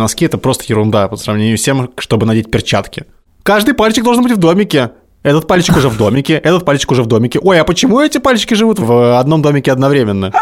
Носки – это просто ерунда по сравнению с тем, чтобы надеть перчатки. Каждый пальчик должен быть в домике. Этот пальчик уже в домике, этот пальчик уже в домике. Ой, а почему эти пальчики живут в одном домике одновременно?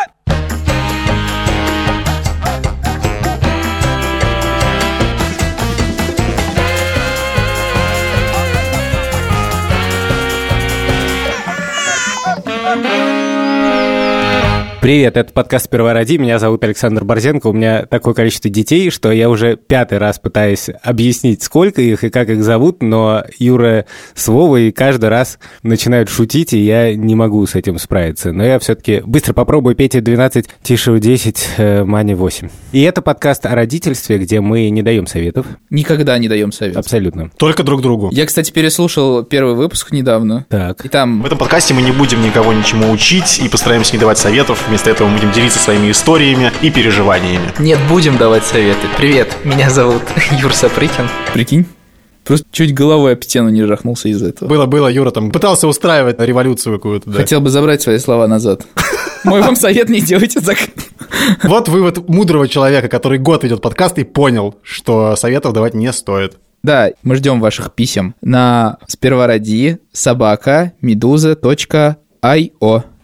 Привет, это подкаст «Сперва роди». Меня зовут Александр Борзенко. У меня такое количество детей, что я уже пятый раз пытаюсь объяснить, сколько их и как их зовут, но Юра с Вовой каждый раз начинают шутить, и я не могу с этим справиться. Но я все-таки быстро попробую. Петя 12, Тишева 10, э, Маня 8. И это подкаст о родительстве, где мы не даем советов. Никогда не даем совет. Абсолютно. Только друг другу. Я, кстати, переслушал первый выпуск недавно. Так. И там В этом подкасте мы не будем никого ничему учить и постараемся не давать советов. Вместо этого мы будем делиться своими историями и переживаниями. Нет, будем давать советы. Привет, меня зовут Юр Сапрыкин. Прикинь? Просто чуть головой об стену не жахнулся из-за этого. Было-было, Юра там пытался устраивать революцию какую-то, да. Хотел бы забрать свои слова назад. Мой вам совет не делайте так. Вот вывод мудрого человека, который год ведет подкаст и понял, что советов давать не стоит. Да, мы ждем ваших писем на спервороди собака медуза.io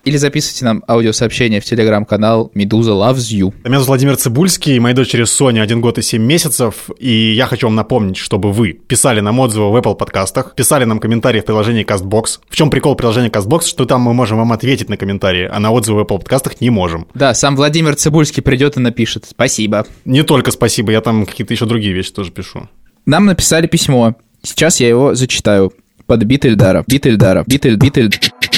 или записывайте нам аудиосообщение в телеграм-канал Медуза Loves You. Меня зовут Владимир Цибульский, моей дочери Соня один год и 7 месяцев, и я хочу вам напомнить, чтобы вы писали нам отзывы в Apple подкастах, писали нам комментарии в приложении CastBox. В чем прикол приложения CastBox, что там мы можем вам ответить на комментарии, а на отзывы в Apple подкастах не можем. Да, сам Владимир Цибульский придет и напишет. Спасибо. Не только спасибо, я там какие-то еще другие вещи тоже пишу. Нам написали письмо. Сейчас я его зачитаю. Под бит Эльдара. Бит Эльдара. Бит Эль... Бит.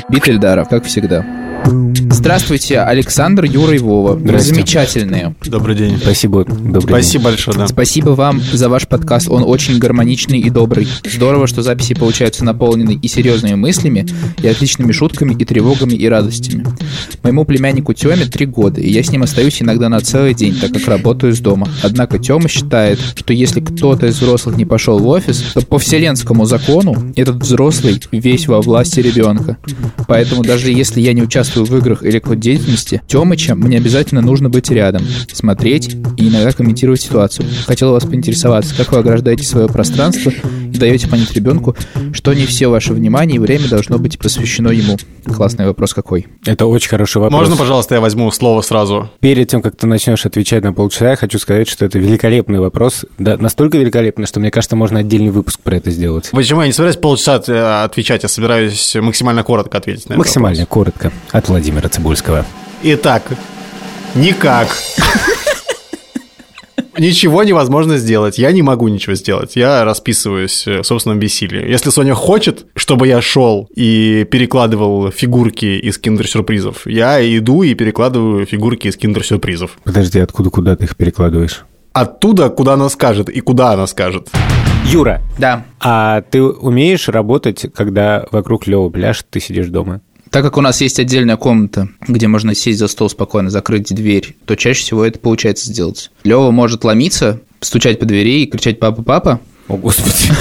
Бит Эльдара, как всегда. Здравствуйте, Александр, Юра и Вова. Вы замечательные. Добрый день. Спасибо. Добрый день. Спасибо большое, да. Спасибо вам за ваш подкаст, он очень гармоничный и добрый. Здорово, что записи получаются наполнены и серьезными мыслями, и отличными шутками, и тревогами, и радостями. Моему племяннику Тёме три года, и я с ним остаюсь иногда на целый день, так как работаю из дома. Однако Тёма считает, что если кто-то из взрослых не пошел в офис, то по вселенскому закону этот взрослый весь во власти ребенка. Поэтому даже если я не участвую в играх или какой-то деятельности, Тёмыча мне обязательно нужно быть рядом, смотреть и иногда комментировать ситуацию. Хотел вас поинтересоваться, как вы ограждаете свое пространство и даете понять ребенку, что не все ваше внимание и время должно быть посвящено ему. Классный вопрос какой. Это очень хороший вопрос. Можно, пожалуйста, я возьму слово сразу? Перед тем, как ты начнешь отвечать на полчаса, я хочу сказать, что это великолепный вопрос. Да, настолько великолепный, что мне кажется, можно отдельный выпуск про это сделать. Почему я не собираюсь полчаса э, отвечать, я собираюсь максимально коротко ответить на Максимально коротко от Владимира Цибульского. Итак, никак. Ничего невозможно сделать. Я не могу ничего сделать. Я расписываюсь э, в собственном бессилии. Если Соня хочет, чтобы я шел и перекладывал фигурки из киндер-сюрпризов, я иду и перекладываю фигурки из киндер-сюрпризов. Подожди, откуда куда ты их перекладываешь? Оттуда, куда она скажет и куда она скажет. Юра, Да, а ты умеешь работать, когда вокруг Лёва пляж, ты сидишь дома? Так как у нас есть отдельная комната, где можно сесть за стол спокойно, закрыть дверь, то чаще всего это получается сделать. Лева может ломиться, стучать по двери и кричать «папа, папа», О, Господи.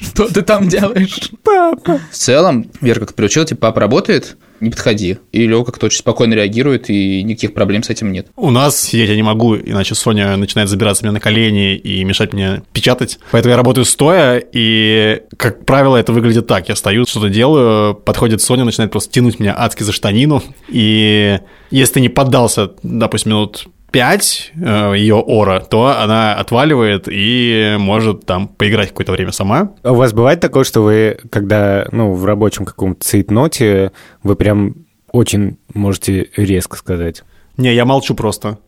Что ты там делаешь? Папа. В целом, Вера как-то приучила, типа, папа работает, не подходи. И Лёва как-то очень спокойно реагирует, и никаких проблем с этим нет. У нас сидеть я не могу, иначе Соня начинает забираться мне на колени и мешать мне печатать. Поэтому я работаю стоя, и, как правило, это выглядит так. Я стою, что-то делаю, подходит Соня, начинает просто тянуть меня адски за штанину. И если ты не поддался, допустим, минут 5 ее ора, то она отваливает и может там поиграть какое-то время сама. А У вас бывает такое, что вы, когда, ну, в рабочем каком-то цейтноте, вы прям очень можете резко сказать? Не, я молчу просто.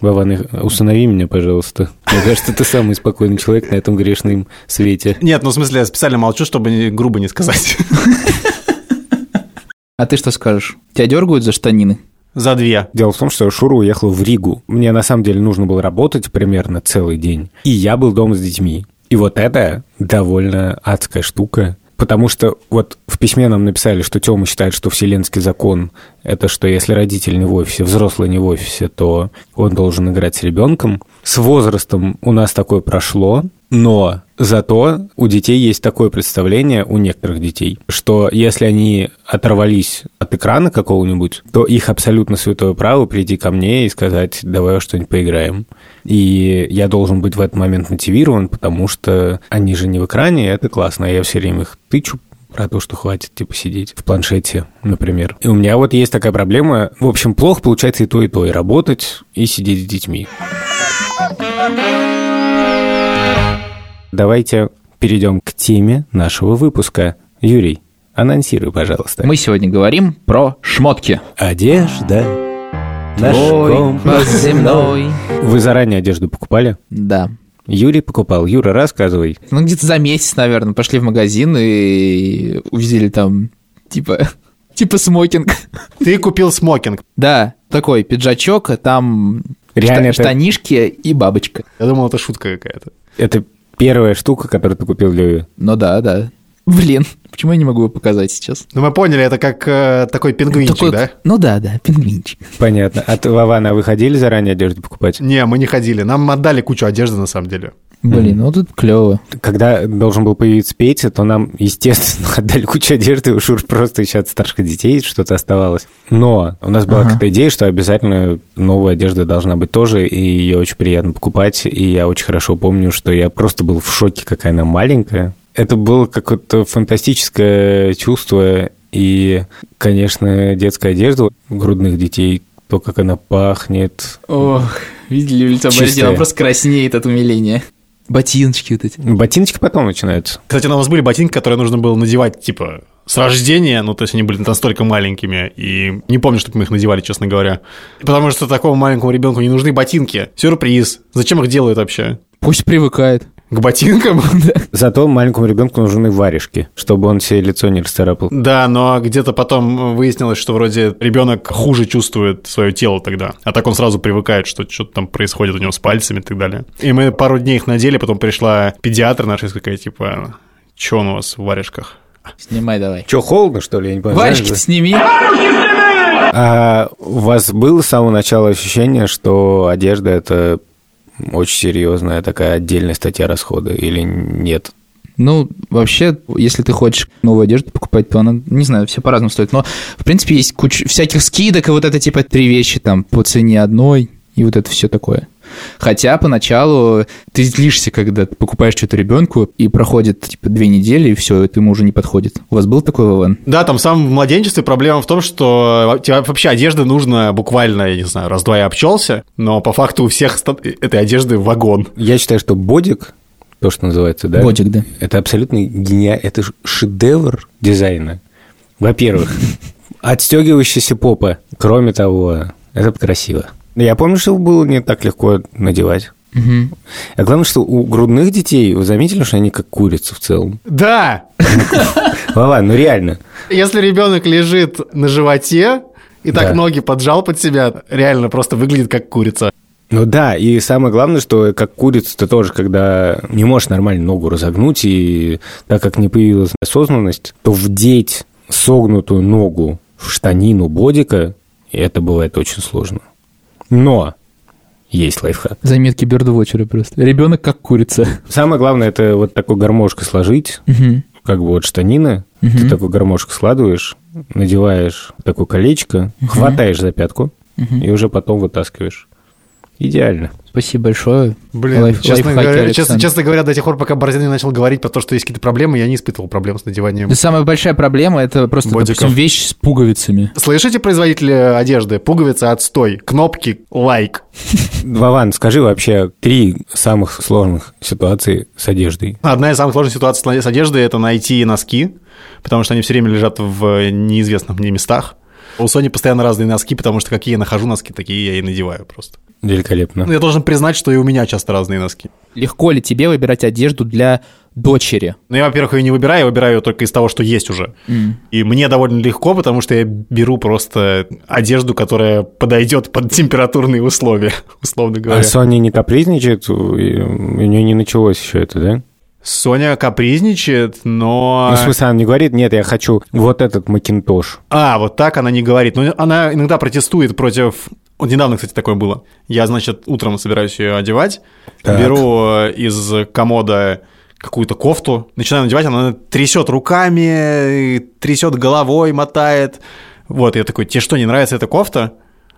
Вован, их- усынови меня, пожалуйста. Мне кажется, ты самый спокойный человек на этом грешном свете. Нет, ну в смысле, я специально молчу, чтобы грубо не сказать. А ты что скажешь? Тебя дергают за штанины? За две. Дело в том, что Шура уехал в Ригу. Мне на самом деле нужно было работать примерно целый день. И я был дома с детьми. И вот это довольно адская штука. Потому что вот в письме нам написали, что Тёма считает, что вселенский закон – это что если родитель не в офисе, взрослый не в офисе, то он должен играть с ребенком. С возрастом у нас такое прошло. Но зато у детей есть такое представление, у некоторых детей, что если они оторвались от экрана какого-нибудь, то их абсолютно святое право прийти ко мне и сказать, давай что-нибудь поиграем. И я должен быть в этот момент мотивирован, потому что они же не в экране, это классно, а я все время их тычу, про то, что хватит, типа, сидеть в планшете, например. И у меня вот есть такая проблема. В общем, плохо получается и то, и то. И работать, и сидеть с детьми. Давайте перейдем к теме нашего выпуска. Юрий, анонсируй, пожалуйста. Мы сегодня говорим про шмотки. Одежда. Наш Твой компас земной. Вы заранее одежду покупали? Да. Юрий покупал. Юра, рассказывай. Ну, где-то за месяц, наверное, пошли в магазин и увидели там, типа, типа смокинг. Ты купил смокинг. Да, такой пиджачок, а там Реально шта- это- штанишки и бабочка. Я думал, это шутка какая-то. Это первая штука, которую ты купил для Юри. Ну да, да. Блин, почему я не могу его показать сейчас? Ну, мы поняли, это как э, такой пингвинчик, Такой- да? Ну да, да, пингвинчик. Понятно. А ты, Вована, вы ходили заранее одежду покупать? Не, мы не ходили. Нам отдали кучу одежды, на самом деле. Блин, ну тут клево. Когда должен был появиться Петя, то нам, естественно, отдали кучу одежды, уж уж просто еще от старших детей что-то оставалось. Но у нас была Ага. какая-то идея, что обязательно новая одежда должна быть тоже, и ее очень приятно покупать. И я очень хорошо помню, что я просто был в шоке, какая она маленькая. Это было какое-то фантастическое чувство, и, конечно, детская одежда грудных детей, то, как она пахнет, Ох, видели лицо. Борисова, просто краснеет от умиления. Ботиночки вот эти. Ботиночки потом начинаются. Кстати, у нас были ботинки, которые нужно было надевать, типа, с рождения, ну, то есть они были настолько маленькими, и не помню, чтобы мы их надевали, честно говоря. Потому что такому маленькому ребенку не нужны ботинки. Сюрприз. Зачем их делают вообще? Пусть привыкает. К ботинкам? Зато маленькому ребенку нужны варежки, чтобы он себе лицо не расцарапал. Да, но где-то потом выяснилось, что вроде ребенок хуже чувствует свое тело тогда. А так он сразу привыкает, что что-то там происходит у него с пальцами и так далее. И мы пару дней их надели, потом пришла педиатр наша и такая, типа, что у вас в варежках? Снимай давай. Че, холодно, что ли? Я не понимаю. Варежки сними. А у вас было с самого начала ощущение, что одежда – это очень серьезная такая отдельная статья расхода или нет? Ну, вообще, если ты хочешь новую одежду покупать, то она, не знаю, все по-разному стоит. Но, в принципе, есть куча всяких скидок, и вот это, типа, три вещи там по цене одной, и вот это все такое. Хотя поначалу ты злишься, когда ты покупаешь что-то ребенку, и проходит, типа, две недели, и все, это ему уже не подходит. У вас был такой, Вован? Да, там в самом младенчестве проблема в том, что тебе вообще одежды нужно буквально, я не знаю, раз-два и обчелся, но по факту у всех этой одежды вагон. Я считаю, что бодик, то, что называется, да? Бодик, да. Это абсолютно гениально. Это шедевр дизайна. Во-первых, отстегивающаяся попа. Кроме того, это красиво. Я помню, что было не так легко надевать. Мгм. А главное, что у грудных детей, вы заметили, что они как курицы в целом? Да! Вова, ну реально. Если ребенок лежит на животе и так Да. ноги поджал под себя, реально просто выглядит как курица. Ну да, и самое главное, что как курица ты тоже, когда не можешь нормально ногу разогнуть, и так как не появилась осознанность, то вдеть согнутую ногу в штанину бодика, это бывает очень сложно. Но есть лайфхак. Заметки бердвотчера просто. Ребенок как курица. Самое главное, это вот такой гармошкой сложить, Мгм. как бы вот штанины, ты Мгм. такой гармошку складываешь, надеваешь такое колечко, хватаешь за пятку, Мгм. и уже потом вытаскиваешь. Идеально. Спасибо большое. Блин, Лайф- честно, говоря, честно, честно говоря, до тех пор, пока Борзин не начал говорить про то, что есть какие-то проблемы, я не испытывал проблем с надеванием. Да самая большая проблема это просто, Бодиков. допустим, вещь с пуговицами. Слышите, производители одежды? Пуговицы отстой, кнопки лайк. Вован, скажи вообще три самых сложных ситуации с одеждой. Одна из самых сложных ситуаций с одеждой – это найти носки, потому что они все время лежат в неизвестных мне местах. У Сони постоянно разные носки, потому что какие я нахожу носки, такие я и надеваю просто. Великолепно. Ну, я должен признать, что и у меня часто разные носки. Легко ли тебе выбирать одежду для дочери? Но я, во-первых, ее не выбираю, я выбираю ее только из того, что есть уже. И мне довольно легко, потому что я беру просто одежду, которая подойдет под температурные условия, условно говоря. А Соня не капризничает? У нее не началось еще это, да? Соня капризничает, но... Ну, в смысле, она не говорит, нет, я хочу вот этот макинтош. А, вот так она не говорит. Но она иногда протестует против Вот недавно, кстати, такое было. Я, значит, утром собираюсь ее одевать, Так. беру э, из комода какую-то кофту, начинаю надевать, она трясет руками, трясет головой, мотает. Вот, я такой, тебе что, не нравится эта кофта?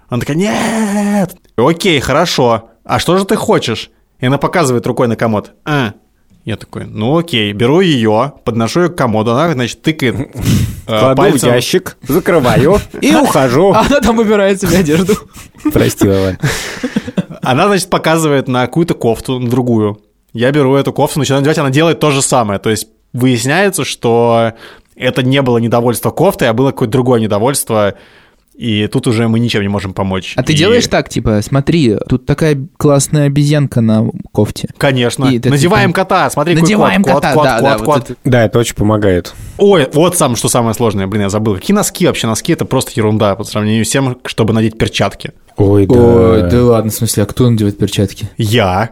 Она такая, нет! Окей, хорошо. А что же ты хочешь? И она показывает рукой на комод. А. Я такой, ну окей, беру ее, подношу ее к комоду, она, значит, тыкает э, Кладу в пальцем. ящик, закрываю и ухожу. Она там выбирает себе одежду. Прости, Вован. Она, значит, показывает на какую-то кофту, на другую. Я беру эту кофту, начинаю надевать, она делает то же самое. То есть выясняется, что это не было недовольство кофтой, а было какое-то другое недовольство, и тут уже мы ничем не можем помочь. А ты И, делаешь так, типа, смотри, тут такая классная обезьянка на кофте. Конечно. И ты Надеваем типа- кота, смотри, какой Надеваем кот, кота, кот, да, кот, да, кот, вот кот. это- Да, это очень помогает. Ой, вот сам, что самое сложное, блин, я забыл. Какие носки вообще? Носки — это просто ерунда по сравнению с тем, чтобы надеть перчатки. Ой, да. Ой, да ладно, в смысле, а кто надевает перчатки? Я.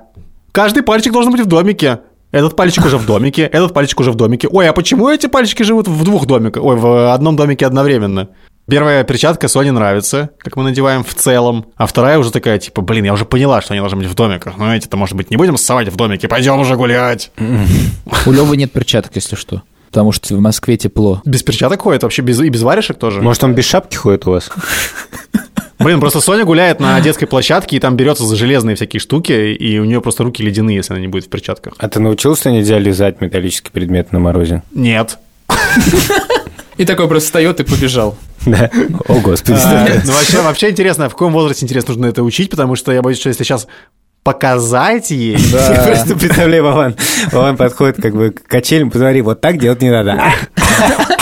Каждый пальчик должен быть в домике. Этот пальчик уже в домике, этот пальчик уже в домике. Ой, а почему эти пальчики живут в двух домиках? Ой, в одном домике одновременно. Первая перчатка Соне нравится, как мы надеваем в целом. А вторая уже такая, типа, блин, я уже поняла, что они должны быть в домиках. Но эти-то, может быть, не будем ссывать в домике, пойдем уже гулять. У Лёвы нет перчаток, если что. Потому что в Москве тепло. Без перчаток ходит вообще, без, и без варежек тоже. Может, он без шапки ходит у вас? Блин, просто Соня гуляет на детской площадке, и там берется за железные всякие штуки, и у нее просто руки ледяные, если она не будет в перчатках. А ты научился нельзя лизать металлический предмет на морозе? Нет. И такой просто встает и побежал. Да. О, господи. А, Ну, вообще, вообще интересно, в каком возрасте, интересно, нужно это учить, потому что я боюсь, что если сейчас показать ей... Я просто представляю, Вован, Вован подходит как бы к качелям, посмотри, вот так делать не надо.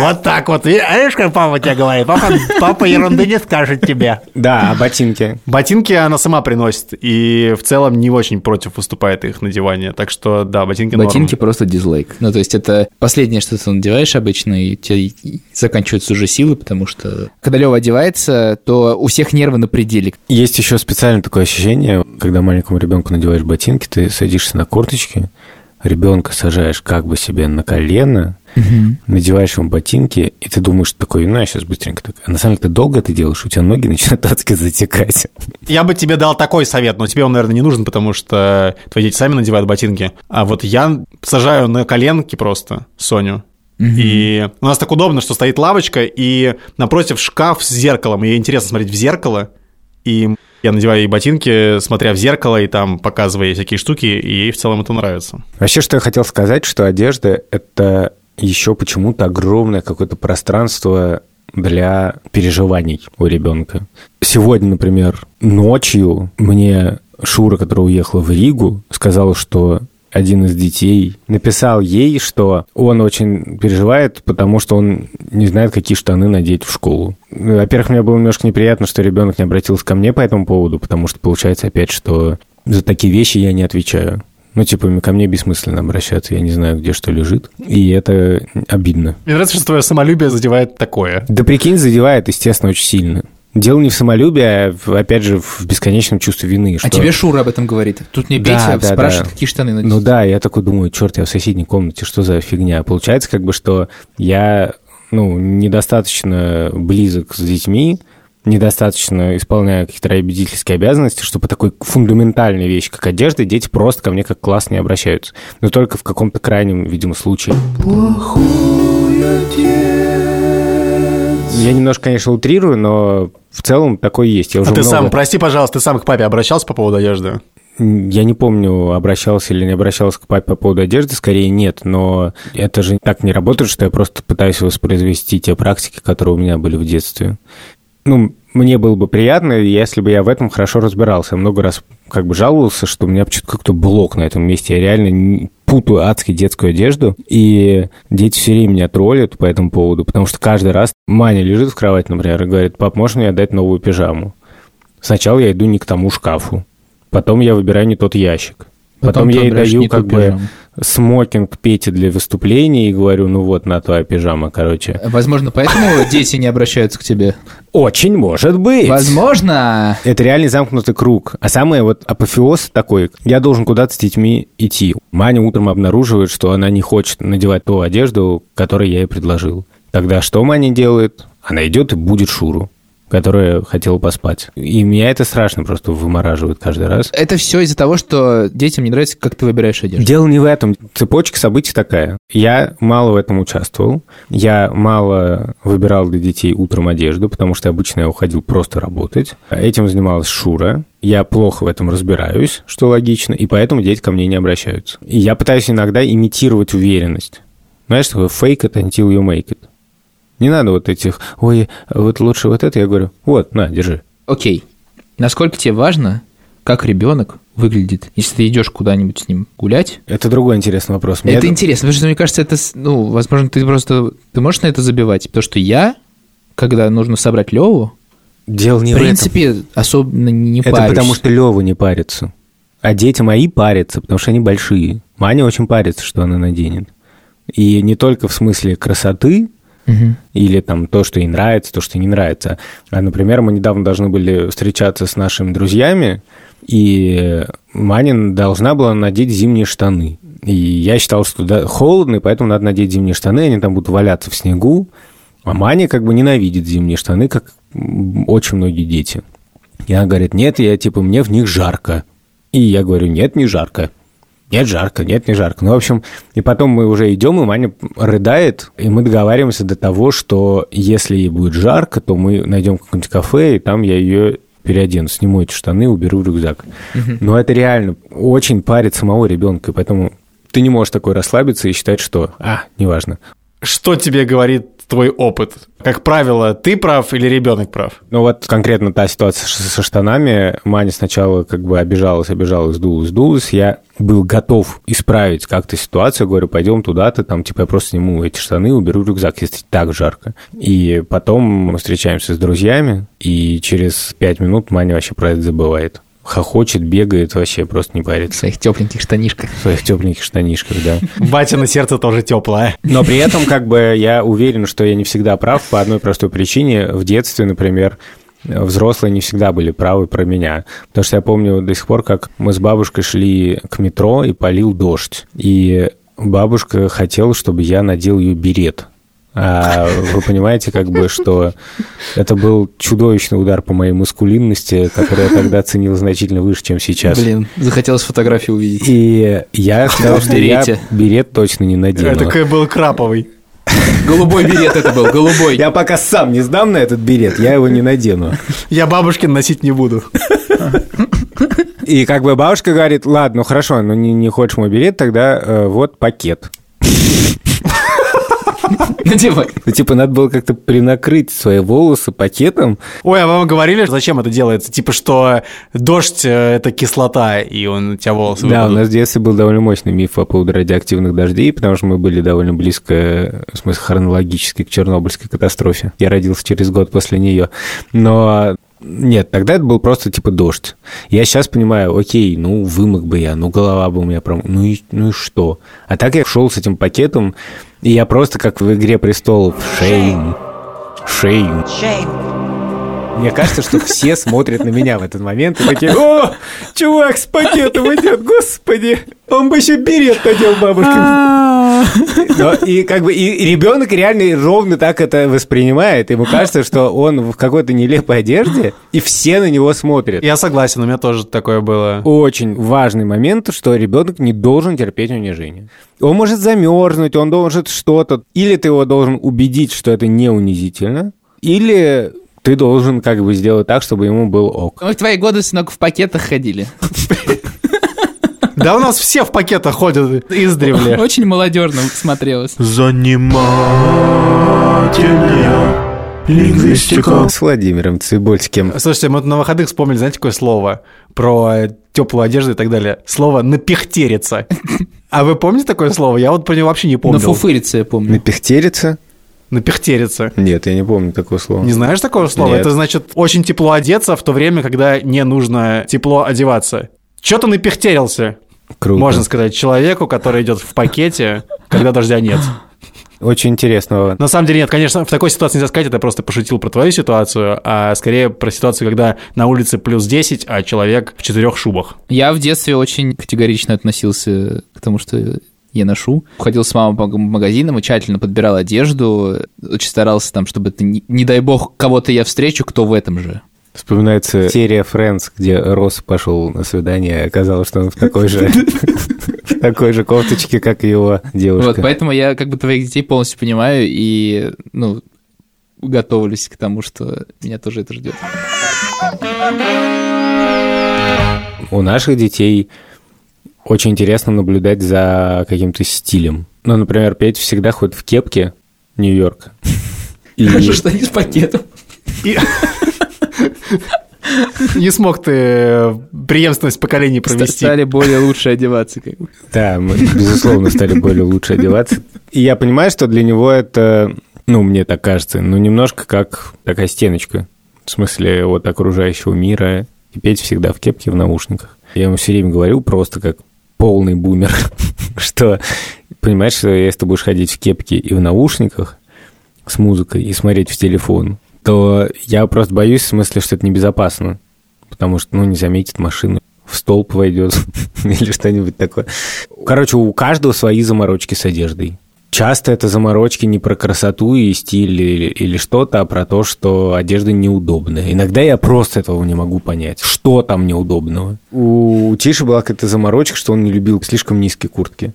Вот так вот. Видишь, как папа тебе говорит? Папа, папа ерунды не скажет тебе. Да, а ботинки? Ботинки она сама приносит, и в целом не очень против выступает их надевание. Так что, да, ботинки норм. Ботинки просто дизлайк. Ну, то есть это последнее, что ты надеваешь обычно, и у тебя заканчиваются уже силы, потому что когда Лева одевается, то у всех нервы на пределе. Есть еще специальное такое ощущение, когда маленькому ребенку надеваешь ботинки, ты садишься на корточки, ребенка сажаешь как бы себе на колено, надеваешь ему ботинки, и ты думаешь такой, ну, я сейчас быстренько так. А на самом деле ты долго это делаешь, у тебя ноги начинают адски затекать. Я бы тебе дал такой совет, но тебе он, наверное, не нужен, потому что твои дети сами надевают ботинки. А вот я сажаю на коленки просто Соню. И у нас так удобно, что стоит лавочка, и напротив шкаф с зеркалом. И ей интересно смотреть в зеркало. И я надеваю ей ботинки, смотря в зеркало, и там показывая ей всякие штуки, и ей в целом это нравится. Вообще, что я хотел сказать, что одежда – это еще почему-то огромное какое-то пространство для переживаний у ребенка. Сегодня, например, ночью мне Шура, которая уехала в Ригу, сказала, что один из детей написал ей, что он очень переживает, потому что он не знает, какие штаны надеть в школу. Во-первых, мне было немножко неприятно, что ребенок не обратился ко мне по этому поводу, потому что получается опять, что за такие вещи я не отвечаю. Ну, типа, ко мне бессмысленно обращаться, я не знаю, где что лежит, и это обидно. Мне нравится, что твое самолюбие задевает такое. Да прикинь, задевает, естественно, очень сильно. Дело не в самолюбии, а, опять же, в бесконечном чувстве вины. А что- тебе Шура об этом говорит. Тут мне Да, Петя да, спрашивает, да. какие штаны надеть. Ну да, я такой думаю, черт, я в соседней комнате, что за фигня? Получается, как бы, что я, ну, недостаточно близок с детьми, недостаточно исполняю какие-то родительские обязанности, чтобы по такой фундаментальной вещи, как одежда, дети просто ко мне как класс не обращаются. Но только в каком-то крайнем, видимо, случае. Я немножко, конечно, утрирую, но в целом такое есть. Я уже А ты много- сам, прости, пожалуйста, ты сам к папе обращался по поводу одежды? Я не помню, обращался или не обращался к папе по поводу одежды, скорее нет, но это же так не работает, что я просто пытаюсь воспроизвести те практики, которые у меня были в детстве. Ну, мне было бы приятно, если бы я в этом хорошо разбирался. Я много раз как бы жаловался, что у меня почему-то как-то блок на этом месте. Я реально путаю адски детскую одежду, и дети все время меня троллят по этому поводу, потому что каждый раз Маня лежит в кровати, например, и говорит, пап, можешь мне отдать новую пижаму? Сначала я иду не к тому шкафу, потом я выбираю не тот ящик. Потом, ты я ей выбираешь даю как бы пижаму. Смокинг Пете для выступления и говорю, ну вот, на твоя пижама, короче. Возможно, поэтому дети не обращаются к тебе. Очень может быть. Возможно. Это реальный замкнутый круг. А самое вот апофеоз такой, я должен куда-то с детьми идти. Маня утром обнаруживает, что она не хочет надевать ту одежду, которую я ей предложил. Тогда что Маня делает? Она идет и будет Шуру. Которая хотела поспать. И меня это страшно просто вымораживает каждый раз. Это все из-за того, что детям не нравится, как ты выбираешь одежду. Дело не в этом. Цепочка событий такая. Я мало в этом участвовал. Я мало выбирал для детей утром одежду, потому что обычно я уходил просто работать. Этим занималась Шура. Я плохо в этом разбираюсь, что логично, и поэтому дети ко мне не обращаются. И я пытаюсь иногда имитировать уверенность. Знаешь, такое fake it until you make it. Не надо вот этих, ой, вот лучше вот это, я говорю, вот, на, держи. Окей. Насколько тебе важно, как ребенок выглядит, если ты идешь куда-нибудь с ним гулять? Это другой интересный вопрос. Мне это, это интересно, потому что мне кажется, это, ну, возможно, ты просто, ты можешь на это забивать, потому что я, когда нужно собрать Леву, Дело не в принципе, этом. особенно не Это парюсь. потому что Лева не парится. А дети мои парятся, потому что они большие. Маня очень парится, что она наденет. И не только в смысле красоты, Или там то, что ей нравится, то, что не нравится. А, например, мы недавно должны были встречаться с нашими друзьями, и Манин должна была надеть зимние штаны. И я считал, что да, холодно, и поэтому надо надеть зимние штаны, они там будут валяться в снегу. А Маня как бы ненавидит зимние штаны, как очень многие дети. И она говорит, нет, я типа, мне в них жарко. И я говорю, нет, не жарко. Нет, жарко, нет, не жарко. Ну, в общем, и потом мы уже идем, и Маня рыдает, и мы договариваемся до того, что если ей будет жарко, то мы найдем какое-нибудь кафе, и там я ее переодену, сниму эти штаны, уберу в рюкзак. Но это реально очень парит самого ребенка, и поэтому ты не можешь такой расслабиться и считать, что, а, неважно. Что тебе говорит твой опыт? Как правило, ты прав или ребенок прав? Ну вот конкретно та ситуация со штанами, Маня сначала как бы обижалась, обижалась, дулась, дулась. Я был готов исправить как-то ситуацию, говорю, пойдем туда-то, там, типа, я просто сниму эти штаны, уберу рюкзак, если так жарко. И потом мы встречаемся с друзьями, и через пять минут Маня вообще про это забывает. Хохочет, бегает, вообще просто не В парится. своих тепленьких штанишках. В своих тепленьких штанишках, да. Батя на сердце тоже теплое. Но при этом, как бы, я уверен, что я не всегда прав по одной простой причине. В детстве, например, взрослые не всегда были правы про меня. Потому что я помню до сих пор, как мы с бабушкой шли к метро, и полил дождь. И бабушка хотела, чтобы я надел ее берет. А вы понимаете, как бы, что это был чудовищный удар по моей маскулинности, который я тогда ценил значительно выше, чем сейчас. Блин, захотелось фотографию увидеть. И я сказал, В что я берете. берет точно не надену. Это такой был краповый. Голубой берет это был, голубой. Я пока сам не сдам на этот берет, я его не надену. Я бабушкин носить не буду. И как бы бабушка говорит, ладно, ну хорошо, ну не, не хочешь мой берет, тогда э, вот пакет. Надевай. Ну, типа, надо было как-то принакрыть свои волосы пакетом. Ой, а вам говорили, зачем это делается? Типа, что дождь э, – это кислота, и он у тебя волосы Да, у нас в детстве был довольно мощный миф по поводу радиоактивных дождей, потому что мы были довольно близко, в смысле, хронологически к Чернобыльской катастрофе. Я родился через год после нее. Но нет, тогда это был просто типа дождь. Я сейчас понимаю, окей, ну вымок бы я, ну голова бы у меня прям, ну и, ну и что? А так я шел с этим пакетом, и я просто как в «Игре престолов» шейм, шейм. Мне кажется, что все смотрят на меня в этот момент и такие, о, чувак с пакетом идет, господи, он бы еще берет надел бабушкин. Но и как бы и ребенок реально ровно так это воспринимает. Ему кажется, что он в какой-то нелепой одежде, и все на него смотрят. Я согласен, у меня тоже такое было. Очень важный момент, что ребенок не должен терпеть унижение. Он может замерзнуть, он должен что-то. Или ты его должен убедить, что это не унизительно, или ты должен как бы сделать так, чтобы ему был ок. Мы в твои годы, сынок, в пакетах ходили. Да у нас все в пакетах ходят издревле. Очень молодежно смотрелось. Занимательная лингвистика. С Владимиром Цибульским. Слушайте, мы тут на выходных вспомнили, знаете, какое слово про теплую одежду и так далее? Слово «напехтериться». А вы помните такое слово? Я вот про него вообще не На помню. фуфырице, я помню. Напехтериться? Напехтериться. Нет, я не помню такого слова. Не знаешь такого слова? Нет. Это значит очень тепло одеться в то время, когда не нужно тепло одеваться. Че ты напехтерился? Круто. Можно сказать человеку, который идет в пакете, когда дождя нет. Очень интересно. На самом деле нет, конечно, в такой ситуации нельзя сказать, это я просто пошутил про твою ситуацию, а скорее про ситуацию, когда на улице плюс 10, а человек в четырех шубах. Я в детстве очень категорично относился к тому, что я ношу. Ходил с мамой по магазинам и тщательно подбирал одежду. Очень старался там, чтобы это, не, не дай бог, кого-то я встречу, кто в этом же. Вспоминается серия Friends, где Росс пошел на свидание, оказалось, что он в такой же такой же кофточке, как и его девушка. Вот, поэтому я как бы твоих детей полностью понимаю и, ну, готовлюсь к тому, что меня тоже это ждет. У наших детей очень интересно наблюдать за каким-то стилем. Ну, например, Петя всегда ходит в кепке Нью-Йорк. Хорошо, что не с пакетом. Не смог ты преемственность поколений провести. Стали более лучше одеваться. Как бы. Да, мы, безусловно, стали более лучше одеваться. И я понимаю, что для него это, ну, мне так кажется, ну, немножко как такая стеночка. В смысле, вот окружающего мира. И Петя всегда в кепке, в наушниках. Я ему все время говорю просто как полный бумер, что, понимаешь, что если ты будешь ходить в кепке и в наушниках с музыкой и смотреть в телефон, то я просто боюсь в смысле, что это небезопасно, потому что, ну, не заметит машину, в столб войдет или что-нибудь такое. Короче, у каждого свои заморочки с одеждой. Часто это заморочки не про красоту и стиль или, или что-то, а про то, что одежда неудобная. Иногда я просто этого не могу понять. Что там неудобного? У Тиши была какая-то заморочка, что он не любил слишком низкие куртки,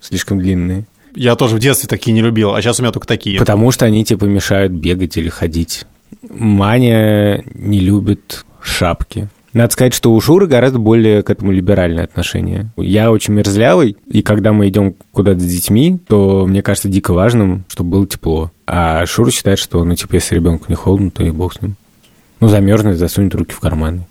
слишком длинные. Я тоже в детстве такие не любил, а сейчас у меня только такие. Потому что они типа мешают бегать или ходить. Маня не любит шапки. Надо сказать, что у Шуры гораздо более к этому либеральное отношение. Я очень мерзлявый, и когда мы идем куда-то с детьми, то мне кажется дико важным, чтобы было тепло. А Шура считает, что, ну, типа, если ребенку не холодно, то и бог с ним. Ну, замерзнет, засунет руки в карманы.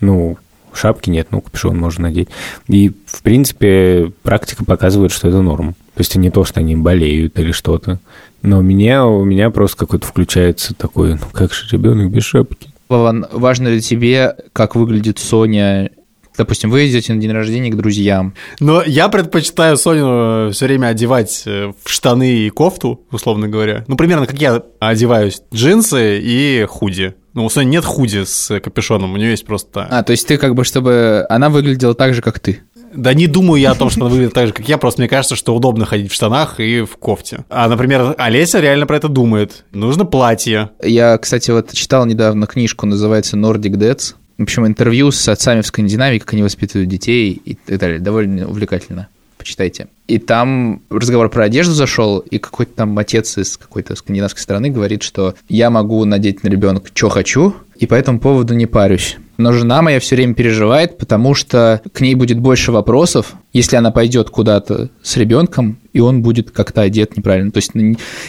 Ну, шапки нет, ну, капюшон можно надеть. И, в принципе, практика показывает, что это норм. То есть не то, что они болеют или что-то. Но у меня, у меня просто какой-то включается такой, ну как же ребенок без шапки? Вован, важно ли тебе, как выглядит Соня Допустим, вы идете на день рождения к друзьям. Но я предпочитаю Соню все время одевать э, в штаны и кофту, условно говоря. Ну, примерно как я одеваюсь. Джинсы и худи. Ну, у Сони нет худи с капюшоном, у нее есть просто... А, то есть ты как бы, чтобы она выглядела так же, как ты. Да не думаю я о том, что она выглядит так же, как я, просто мне кажется, что удобно ходить в штанах и в кофте. А, например, Олеся реально про это думает. Нужно платье. Я, кстати, вот читал недавно книжку, называется Nordic Dads. В общем, интервью с отцами в Скандинавии, как они воспитывают детей и так далее. Довольно увлекательно. Почитайте. И там разговор про одежду зашел, и какой-то там отец из какой-то скандинавской страны говорит, что я могу надеть на ребенка, что хочу, и по этому поводу не парюсь. Но жена моя все время переживает, потому что к ней будет больше вопросов, если она пойдет куда-то с ребенком, и он будет как-то одет неправильно. То есть,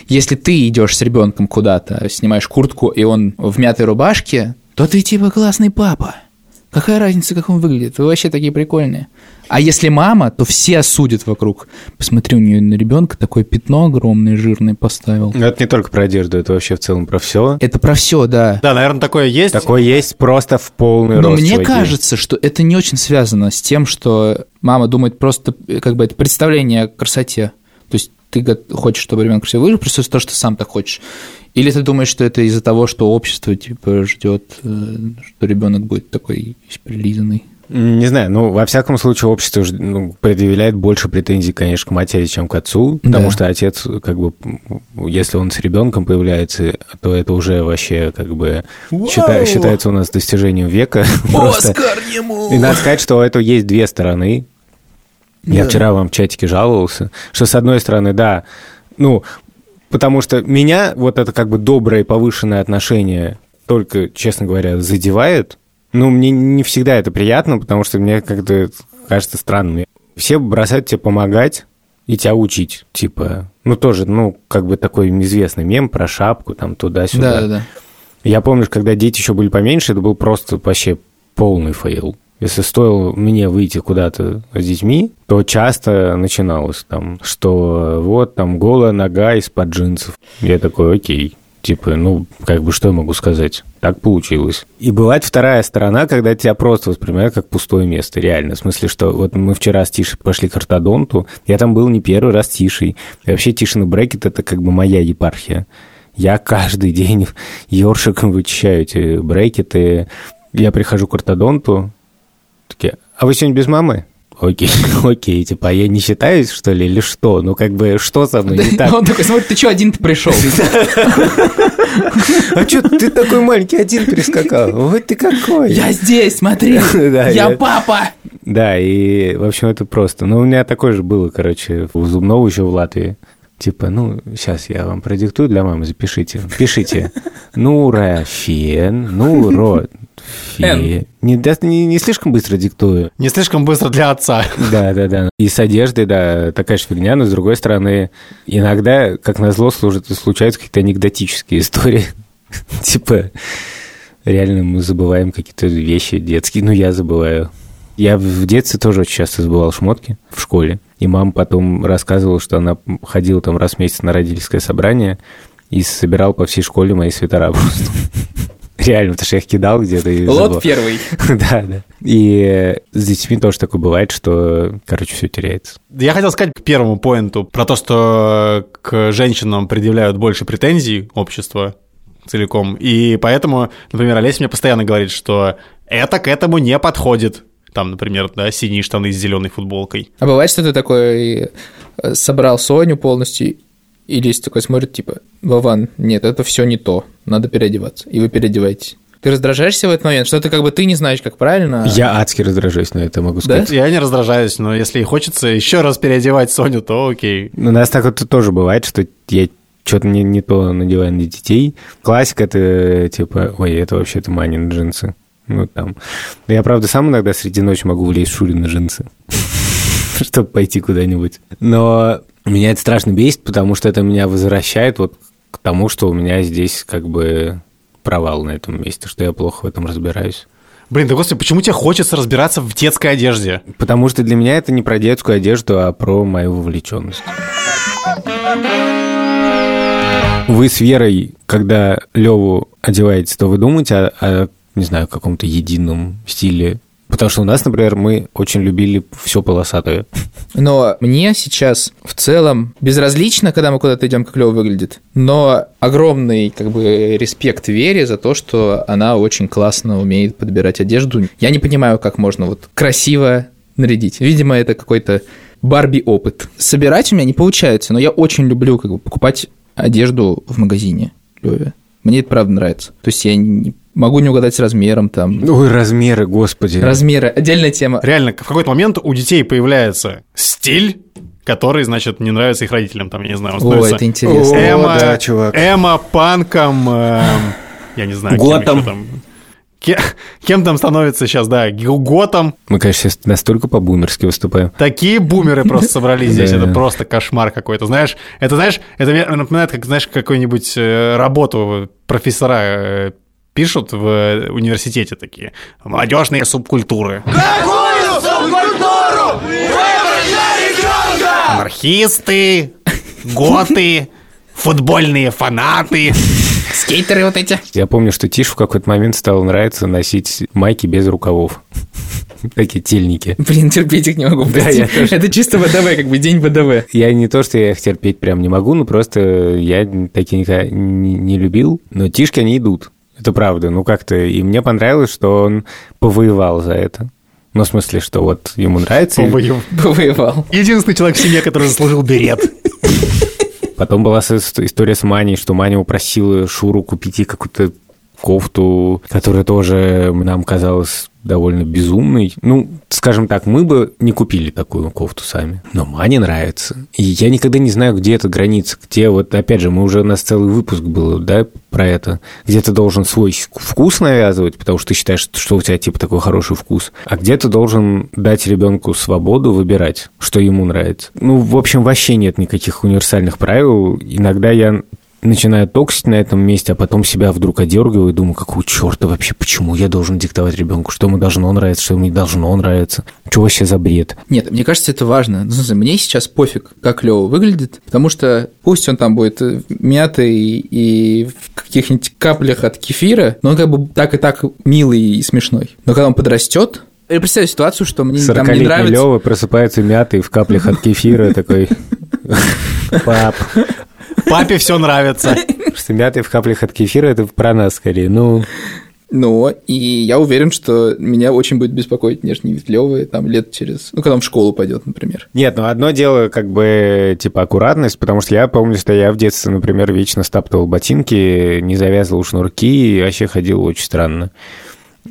если ты идешь с ребенком куда-то, снимаешь куртку, и он в мятой рубашке, то ты типа классный папа. Какая разница, как он выглядит? Вы вообще такие прикольные. А если мама, то все осудят вокруг. Посмотри, у нее на ребенка такое пятно огромное, жирное поставил. Но это не только про одежду, это вообще в целом про все. Это про все, да. Да, наверное, такое есть. Такое есть просто в полный Но рост. мне чуваки. кажется, что это не очень связано с тем, что мама думает просто, как бы, это представление о красоте. То есть ты хочешь, чтобы ребенок красиво выглядел, просто то, что сам так хочешь. Или ты думаешь, что это из-за того, что общество типа ждет, э, что ребенок будет такой прилизанный. Не знаю, ну, во всяком случае, общество ну, предъявляет больше претензий, конечно, к матери, чем к отцу, потому Да. что отец, как бы, если он с ребенком появляется, то это уже вообще, как бы, счита- считается у нас достижением века. Просто. ему! И надо сказать, что у этого есть две стороны. Я вчера вам в чатике жаловался, что с одной стороны, да, ну, потому что меня вот это как бы доброе повышенное отношение только, честно говоря, задевает. Ну, мне не всегда это приятно, потому что мне как-то кажется странным. Все бросают тебе помогать и тебя учить, типа, ну, тоже, ну, как бы такой известный мем про шапку, там, туда-сюда. Да, да, да. Я помню, когда дети еще были поменьше, это был просто вообще полный фейл. Если стоило мне выйти куда-то с детьми, то часто начиналось там, что вот там голая нога из-под джинсов. Я такой, окей. Типа, ну, как бы, что я могу сказать? Так получилось. И бывает вторая сторона, когда тебя просто воспринимают как пустое место, реально. В смысле, что вот мы вчера с Тишей пошли к ортодонту, я там был не первый раз с Тишей. И вообще Тишин брекет – это как бы моя епархия. Я каждый день ёршиком вычищаю эти брекеты. Я прихожу к ортодонту, такие, а вы сегодня без мамы? окей, окей, типа, а я не считаюсь, что ли, или что? Ну, как бы, что со мной не так? Он такой смотрит, ты что, один-то пришел? А что ты такой маленький один перескакал? Вот ты какой. Я здесь, смотри, я папа. Да, и, в общем, это просто. Ну, у меня такое же было, короче, у Зубного еще в Латвии. Типа, ну, сейчас я вам продиктую для мамы, запишите. Пишите. Нура фен, нуро фе. Не, не, не слишком быстро диктую. Не слишком быстро для отца. Да, да, да. И с одеждой, да, такая же фигня, но с другой стороны, иногда, как назло, служат, случаются какие-то анекдотические истории. Типа, реально мы забываем какие-то вещи детские. Ну, я забываю. Я в детстве тоже очень часто забывал шмотки в школе. И мама потом рассказывала, что она ходила там раз в месяц на родительское собрание и собирал по всей школе мои свитера просто. Реально, потому что я их кидал где-то и. Лот первый. Да, да. И с детьми тоже такое бывает, что, короче, все теряется. Я хотел сказать к первому поинту про то, что к женщинам предъявляют больше претензий общества целиком. И поэтому, например, Олеся мне постоянно говорит, что это к этому не подходит. Там, например, да, синие штаны с зеленой футболкой. А бывает, что ты такой э, собрал Соню полностью, и Лис такой смотрит, типа, Вован, нет, это все не то, надо переодеваться. И вы переодеваетесь. Ты раздражаешься в этот момент, что ты как бы ты не знаешь, как правильно. Я адски раздражаюсь на это, могу Да? сказать. Я не раздражаюсь, но если хочется еще раз переодевать Соню, то окей. У нас так вот тоже бывает, что я что-то не, не то надеваю на детей. Классика это типа, ой, это вообще-то Манин джинсы. Ну, там. Я, правда, сам иногда среди ночи могу влезть в Шурины джинсы, чтобы пойти куда-нибудь. Но меня это страшно бесит, потому что это меня возвращает вот к тому, что у меня здесь как бы провал на этом месте, что я плохо в этом разбираюсь. Блин, да господи, почему тебе хочется разбираться в детской одежде? Потому что для меня это не про детскую одежду, а про мою вовлеченность. Вы с Верой, когда Леву одеваете, то вы думаете о, о, не знаю, каком-то едином стиле? Потому что у нас, например, мы очень любили все полосатое. Но мне сейчас в целом безразлично, когда мы куда-то идем, как Лева выглядит. Но огромный как бы респект Вере за то, что она очень классно умеет подбирать одежду. Я не понимаю, как можно вот красиво нарядить. Видимо, это какой-то Барби опыт. Собирать у меня не получается, но я очень люблю как бы покупать одежду в магазине Леве. Мне это правда нравится. То есть я не могу не угадать с размером там. Ой, размеры, господи. Размеры, отдельная тема. Реально, в какой-то момент у детей появляется стиль, который, значит, не нравится их родителям. Там, я не знаю, он О, это интересно. О, эмо, да, чувак. эмо, панком, эм, я не знаю, кем Готом. там. Ке- Кем там становится сейчас, да, готом. Мы, конечно, сейчас настолько по-бумерски выступаем. Такие бумеры просто собрались здесь, это просто кошмар какой-то. Знаешь, это, знаешь, это напоминает, как, знаешь, какую-нибудь э, работу профессора э, пишут в э, университете такие. Молодежные субкультуры. Анархисты, готы, футбольные фанаты. Скейтеры вот эти. Я помню, что Тишу в какой-то момент стало нравиться носить майки без рукавов. Такие тельники. Блин, терпеть их не могу. Да, я тоже. Это чисто ВДВ, как бы день ВДВ. Я не то, что я их терпеть прям не могу, но просто я такие никогда не, не любил. Но Тишки, они идут. Это правда. Ну, как-то... И мне понравилось, что он повоевал за это. Ну, в смысле, что вот ему нравится. Повоевал. Единственный человек в семье, который заслужил берет. Потом была история с Маней, что Маня упросила Шуру купить ей какую-то кофту, которая тоже нам казалась довольно безумной. Ну, скажем так, мы бы не купили такую кофту сами. Но Мане нравится. И я никогда не знаю, где эта граница, где вот, опять же, мы уже, у нас целый выпуск был, да, про это. Где ты должен свой вкус навязывать, потому что ты считаешь, что у тебя, типа, такой хороший вкус. А где ты должен дать ребенку свободу выбирать, что ему нравится. Ну, в общем, вообще нет никаких универсальных правил. Иногда я начинаю токсить на этом месте, а потом себя вдруг одергиваю и думаю, какого черта вообще, почему я должен диктовать ребенку, что ему должно нравиться, что ему не должно нравиться. Что вообще за бред? Нет, мне кажется, это важно. Ну, мне сейчас пофиг, как Лева выглядит, потому что пусть он там будет э, мятый и в каких-нибудь каплях от кефира, но он как бы так и так милый и смешной. Но когда он подрастет, я представляю ситуацию, что мне там не 40-летний нравится... Лёва просыпается мятый в каплях от кефира такой... Пап, Папе все нравится. что мятый в каплях от кефира, это про нас скорее. Ну, Но и я уверен, что меня очень будет беспокоить внешний вид Лёвы там лет через... Ну, когда он в школу пойдет, например. Нет, ну одно дело как бы типа аккуратность, потому что я помню, что я в детстве, например, вечно стаптывал ботинки, не завязывал шнурки и вообще ходил очень странно.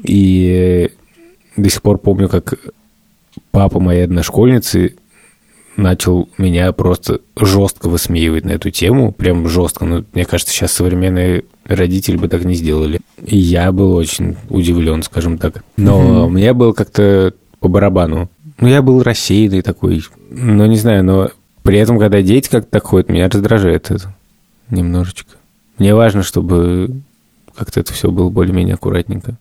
И до сих пор помню, как папа моей одношкольницы начал меня просто жестко высмеивать на эту тему, прям жестко. Ну, мне кажется, сейчас современные родители бы так не сделали. И я был очень удивлен, скажем так. Но мне было как-то по барабану. Ну, я был рассеянный такой. Ну, не знаю, но при этом, когда дети как-то так ходят, меня раздражает это немножечко. Мне важно, чтобы как-то это все было более-менее аккуратненько.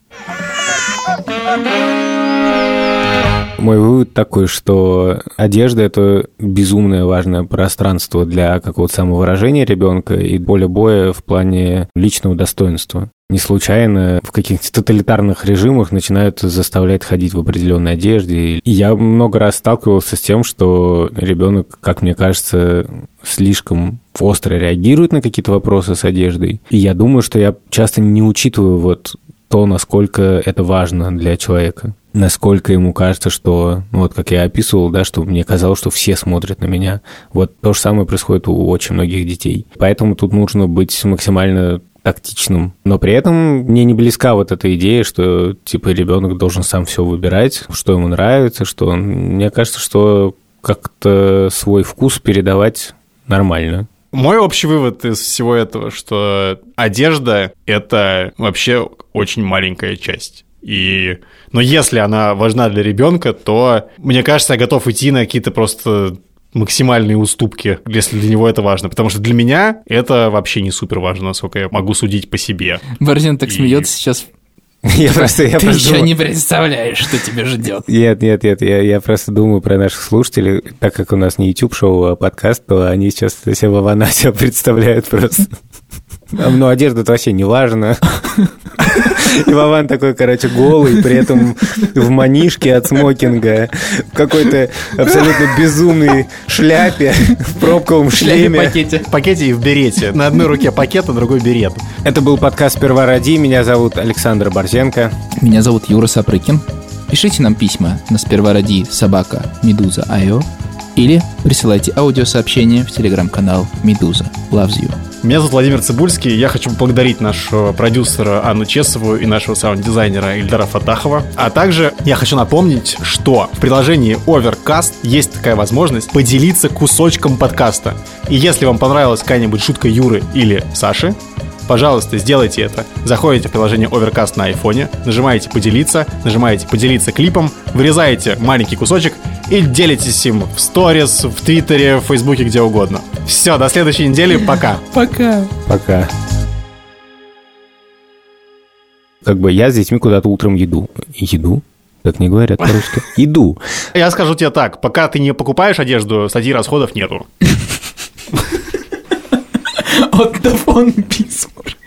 Мой вывод такой, что одежда – это безумное важное пространство для какого-то самовыражения ребенка и более боя в плане личного достоинства. Не случайно в каких-то тоталитарных режимах начинают заставлять ходить в определенной одежде. И я много раз сталкивался с тем, что ребенок, как мне кажется, слишком остро реагирует на какие-то вопросы с одеждой. И я думаю, что я часто не учитываю вот то, насколько это важно для человека насколько ему кажется, что, ну, вот как я описывал, да, что мне казалось, что все смотрят на меня. Вот то же самое происходит у очень многих детей. Поэтому тут нужно быть максимально тактичным. Но при этом мне не близка вот эта идея, что типа ребенок должен сам все выбирать, что ему нравится, что он... Мне кажется, что как-то свой вкус передавать нормально. Мой общий вывод из всего этого, что одежда — это вообще очень маленькая часть. И... Но если она важна для ребенка, то, мне кажется, я готов идти на какие-то просто максимальные уступки, если для него это важно. Потому что для меня это вообще не супер важно, насколько я могу судить по себе. Борзин так И- смеется сейчас. Я просто, я Ты просто еще думаю- не представляешь, что тебя ждет. Нет, нет, нет, я, я просто думаю про наших слушателей, так как у нас не YouTube-шоу, а подкаст, то они сейчас себя в Аванасия представляют просто. Ну, одежда-то вообще не важно. И Вован такой, короче, голый, при этом в манишке от смокинга, в какой-то абсолютно безумной шляпе, в пробковом шлеме. пакете. В пакете и в берете. На одной руке пакет, на другой берет. Это был подкаст «Сперва ради». Меня зовут Александр Борзенко. Меня зовут Юра Сапрыкин. Пишите нам письма на сперва ради собака Медуза Айо или присылайте аудиосообщение в телеграм-канал Медуза Loves You. Меня зовут Владимир Цибульский. Я хочу поблагодарить нашего продюсера Анну Чесову и нашего саунд-дизайнера Ильдара Фатахова. А также я хочу напомнить, что в приложении Overcast есть такая возможность поделиться кусочком подкаста. И если вам понравилась какая-нибудь шутка Юры или Саши, пожалуйста, сделайте это. Заходите в приложение Overcast на айфоне, нажимаете «Поделиться», нажимаете «Поделиться клипом», вырезаете маленький кусочек и делитесь им в сторис, в Твиттере, в Фейсбуке, где угодно. Все, до следующей недели, пока. Пока. Пока. Как бы я с детьми куда-то утром еду. Еду? Так не говорят по-русски. Иду. Я скажу тебе так, пока ты не покупаешь одежду, статьи расходов нету. От Дафон Бисмарк.